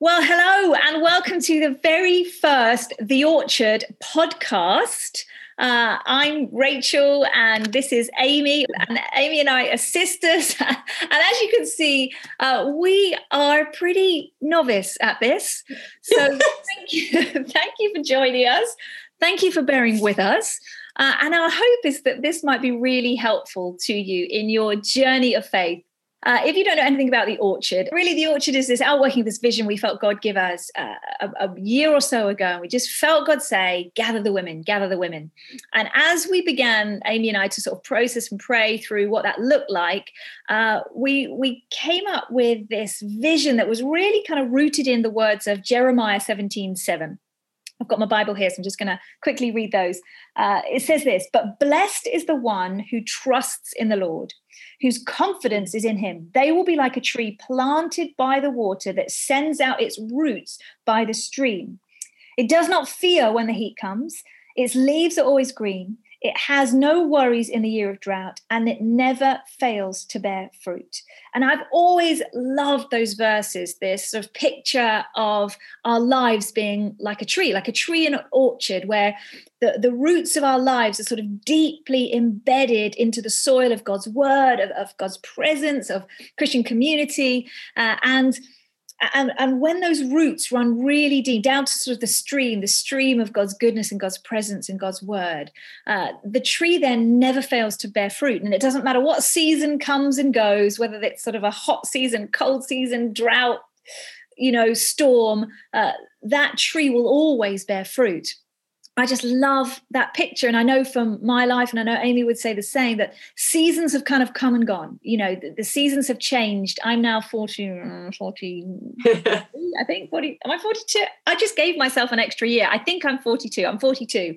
Well, hello, and welcome to the very first The Orchard podcast. Uh, I'm Rachel, and this is Amy. And Amy and I are sisters. and as you can see, uh, we are pretty novice at this. So thank you, thank you for joining us. Thank you for bearing with us. Uh, and our hope is that this might be really helpful to you in your journey of faith uh, if you don't know anything about the orchard, really the orchard is this outworking of this vision we felt God give us uh, a, a, year or so ago. And we just felt God say, gather the women, gather the women. And as we began, Amy and I, to sort of process and pray through what that looked like, uh, we, we came up with this vision that was really kind of rooted in the words of Jeremiah 17 7. I've got my Bible here, so I'm just going to quickly read those. Uh, it says this But blessed is the one who trusts in the Lord whose confidence is in him. They will be like a tree planted by the water that sends out its roots by the stream. It does not fear when the heat comes, its leaves are always green. It has no worries in the year of drought and it never fails to bear fruit. And I've always loved those verses, this sort of picture of our lives being like a tree, like a tree in an orchard where the, the roots of our lives are sort of deeply embedded into the soil of God's word, of, of God's presence, of Christian community. Uh, and and, and when those roots run really deep down to sort of the stream, the stream of God's goodness and God's presence and God's word, uh, the tree then never fails to bear fruit. And it doesn't matter what season comes and goes, whether it's sort of a hot season, cold season, drought, you know, storm, uh, that tree will always bear fruit. I just love that picture. And I know from my life, and I know Amy would say the same, that seasons have kind of come and gone. You know, the, the seasons have changed. I'm now 40, 40 I think 40, am I 42? I just gave myself an extra year. I think I'm 42. I'm 42.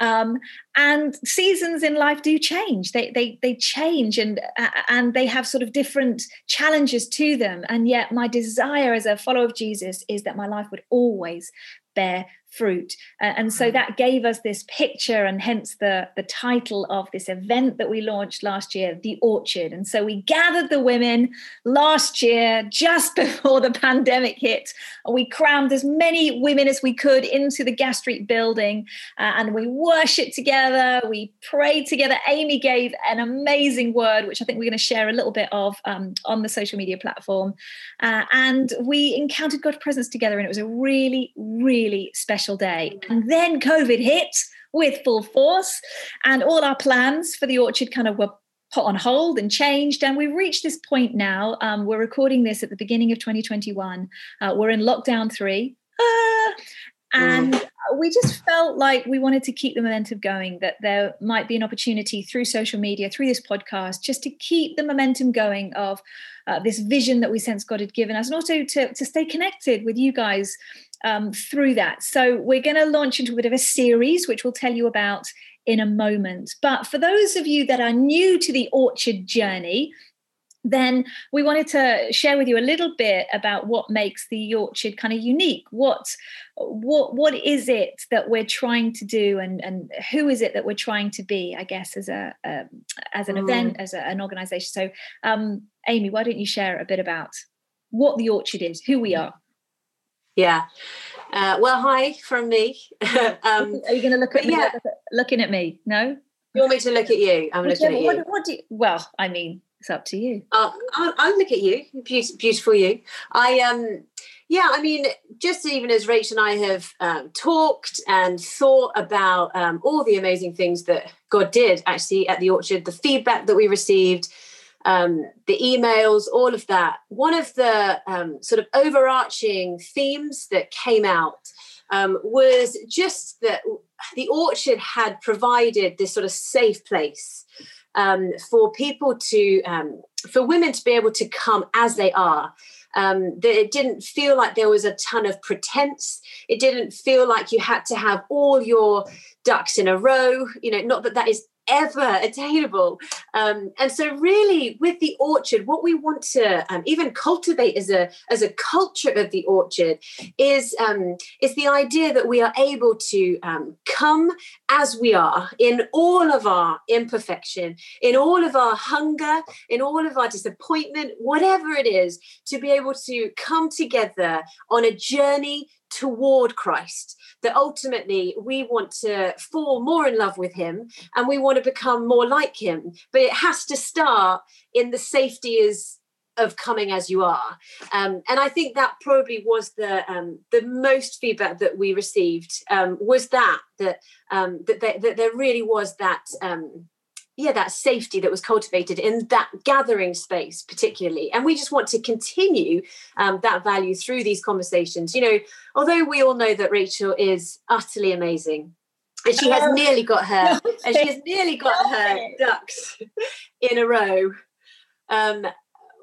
Um, and seasons in life do change. They they they change and uh, and they have sort of different challenges to them. And yet, my desire as a follower of Jesus is that my life would always bear fruit. And so mm. that gave us this picture and hence the the title of this event that we launched last year the orchard. And so we gathered the women last year just before the pandemic hit. We crammed as many women as we could into the gas street building uh, and we worshiped together. We prayed together. Amy gave an amazing word which i think we're going to share a little bit of um, on the social media platform. Uh, and we encountered god's presence together and it was a really really special special day. And then COVID hit with full force, and all our plans for the orchard kind of were put on hold and changed. And we've reached this point now. Um, we're recording this at the beginning of 2021. Uh, we're in lockdown three. Ah, and mm. we just felt like we wanted to keep the momentum going, that there might be an opportunity through social media, through this podcast, just to keep the momentum going of uh, this vision that we sense God had given us, and also to, to stay connected with you guys um, through that. So we're going to launch into a bit of a series, which we'll tell you about in a moment. But for those of you that are new to the orchard journey, then we wanted to share with you a little bit about what makes the orchard kind of unique what what what is it that we're trying to do and and who is it that we're trying to be i guess as a um, as an mm. event as a, an organization so um amy why don't you share a bit about what the orchard is who we are yeah. Uh, well, hi from me. um, Are you going to look at me? Yeah. Looking at me? No. You want me to look at you? I'm looking at you. What, what do you, well, I mean, it's up to you. Uh, I'll, I'll, look at you. Beautiful, beautiful you. I um, yeah. I mean, just even as Rachel and I have um, talked and thought about um, all the amazing things that God did actually at the orchard, the feedback that we received um, the emails, all of that. One of the um, sort of overarching themes that came out um, was just that the orchard had provided this sort of safe place um, for people to, um, for women to be able to come as they are. Um, that it didn't feel like there was a ton of pretense. It didn't feel like you had to have all your ducks in a row. You know, not that that is ever attainable. Um, and so, really, with the orchard, what we want to um, even cultivate as a as a culture of the orchard is um, is the idea that we are able to um, come as we are in all of our imperfection, in all of our hunger, in all of our disappointment, whatever it is, to be able to come together on a journey toward Christ. That ultimately we want to fall more in love with Him and we want to become more like Him. But it has to start in the safety is of coming as you are um, and i think that probably was the um, the most feedback that we received um, was that that um, that, that, there really was that um, yeah that safety that was cultivated in that gathering space particularly. And we just want to continue um, that value through these conversations. You know although we all know that rachel is utterly amazing and she has nearly got her and she has nearly got her ducks in a row um,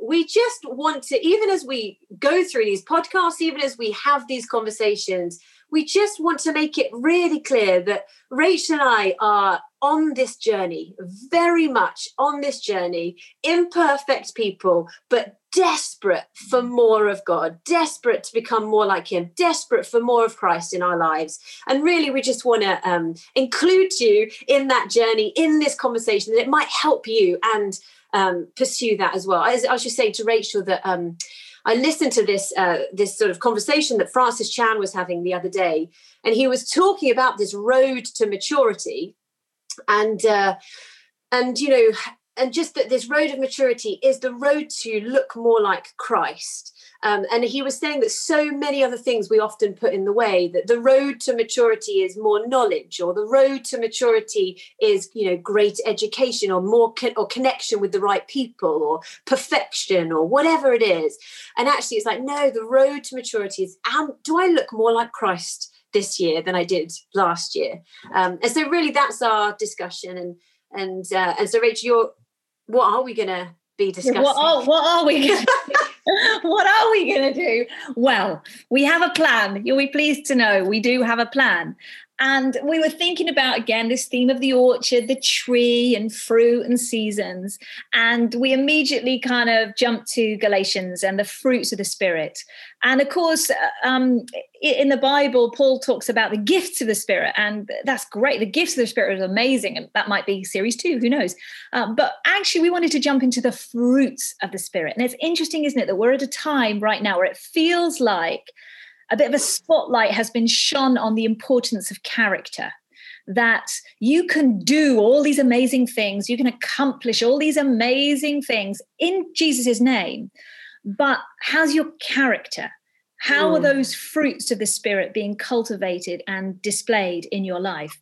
we just want to even as we go through these podcasts even as we have these conversations we just want to make it really clear that Rachel and I are on this journey, very much on this journey, imperfect people, but desperate for more of God, desperate to become more like Him, desperate for more of Christ in our lives. And really, we just want to um, include you in that journey, in this conversation, that it might help you and um, pursue that as well. As I was just saying to Rachel that. Um, I listened to this uh, this sort of conversation that Francis Chan was having the other day, and he was talking about this road to maturity, and uh, and you know, and just that this road of maturity is the road to look more like Christ. Um, and he was saying that so many other things we often put in the way that the road to maturity is more knowledge, or the road to maturity is you know great education, or more co- or connection with the right people, or perfection, or whatever it is. And actually, it's like no, the road to maturity is um, do I look more like Christ this year than I did last year? Um, and so really, that's our discussion. And and uh, and so Rachel, you're what are we going to be discussing? What are, what are we to what are we going to do? Well, we have a plan. You'll be pleased to know we do have a plan. And we were thinking about, again, this theme of the orchard, the tree, and fruit and seasons. And we immediately kind of jumped to Galatians and the fruits of the Spirit. And of course, uh, um, in the Bible, Paul talks about the gifts of the Spirit. And that's great. The gifts of the Spirit is amazing. And that might be series two, who knows? Uh, but actually, we wanted to jump into the fruits of the Spirit. And it's interesting, isn't it, that we're at a time right now where it feels like a bit of a spotlight has been shone on the importance of character that you can do all these amazing things, you can accomplish all these amazing things in Jesus' name, but how's your character? How are mm. those fruits of the Spirit being cultivated and displayed in your life?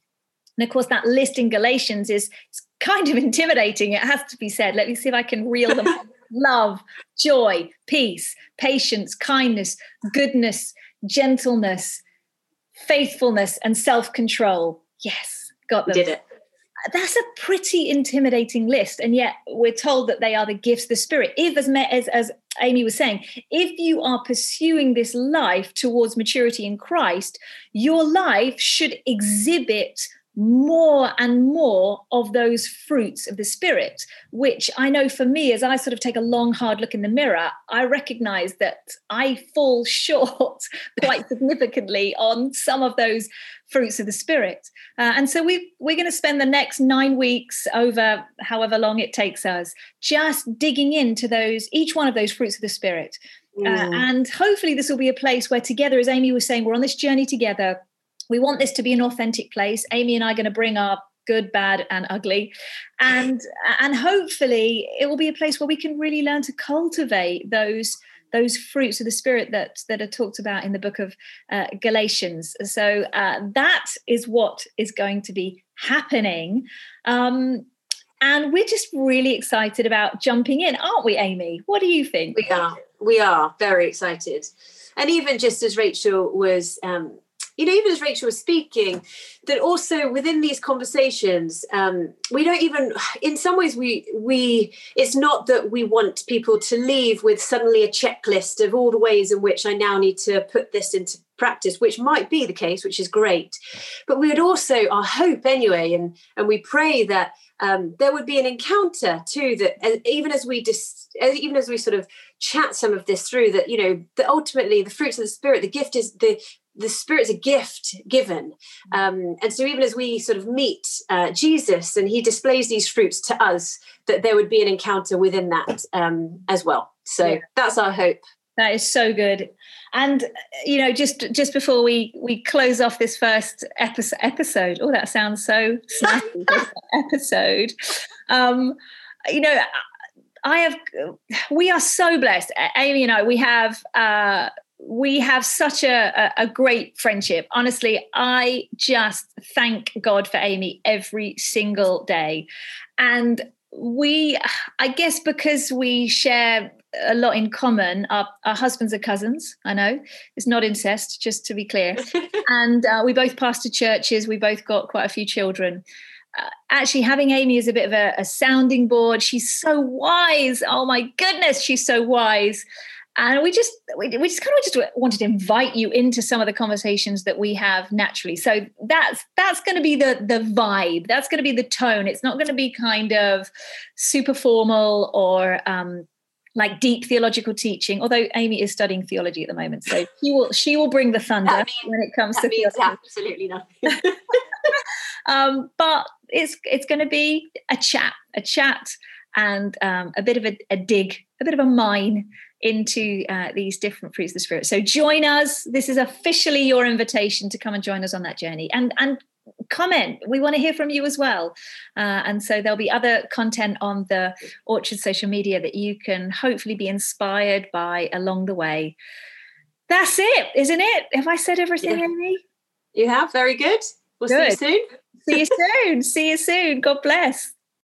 And of course, that list in Galatians is kind of intimidating. It has to be said. Let me see if I can reel them love, joy, peace, patience, kindness, goodness, gentleness, faithfulness, and self control. Yes, got them. Did it. That's a pretty intimidating list, and yet we're told that they are the gifts of the spirit. If, as, as, as Amy was saying, if you are pursuing this life towards maturity in Christ, your life should exhibit more and more of those fruits of the spirit which i know for me as i sort of take a long hard look in the mirror i recognize that i fall short quite significantly on some of those fruits of the spirit uh, and so we we're going to spend the next nine weeks over however long it takes us just digging into those each one of those fruits of the spirit uh, mm. and hopefully this will be a place where together as amy was saying we're on this journey together we want this to be an authentic place. Amy and I are going to bring our good, bad, and ugly, and and hopefully it will be a place where we can really learn to cultivate those those fruits of the spirit that that are talked about in the book of uh, Galatians. So uh, that is what is going to be happening. Um, and we're just really excited about jumping in, aren't we, Amy? What do you think? We are. We are very excited. And even just as Rachel was um, you know, even as Rachel was speaking, that also within these conversations, um, we don't even, in some ways, we we it's not that we want people to leave with suddenly a checklist of all the ways in which I now need to put this into practice, which might be the case, which is great. But we would also, our hope anyway, and, and we pray that um, there would be an encounter too, that even as we dis, even as we sort of chat some of this through, that, you know, that ultimately the fruits of the Spirit, the gift is the, the spirit's a gift given. Um, and so even as we sort of meet uh, jesus and he displays these fruits to us that there would be an encounter within that um, as well. So yeah. that's our hope. That is so good. And you know just just before we we close off this first episode episode oh that sounds so snappy episode. Um you know i have we are so blessed. Amy and i we have uh we have such a, a, great friendship. Honestly, I just thank God for Amy every single day. And we, I guess, because we share a lot in common, our, our husbands are cousins. I know it's not incest, just to be clear. and uh, we both pastor churches, we both got quite a few children. Uh, actually having Amy as a bit of a, a, sounding board. She's so wise. Oh my goodness, she's so wise and we just we, we just kind of just wanted to invite you into some of the conversations that we have naturally. So that's that's going to be the the vibe. That's going to be the tone. It's not going to be kind of super formal or um like deep theological teaching although amy is studying theology at the moment so she will she will bring the thunder means, when it comes to means theology. absolutely nothing. Um, but it's it's going to be a chat a chat and um, a bit of a, a dig a bit of a mine into uh, these different fruits of the spirit. So join us. This is officially your invitation to come and join us on that journey. And and comment. We want to hear from you as well. Uh, and so there'll be other content on the Orchard social media that you can hopefully be inspired by along the way. That's it, isn't it? Have I said everything, yeah. Amy? You have. Very good. We'll good. see you soon. see you soon. See you soon. God bless.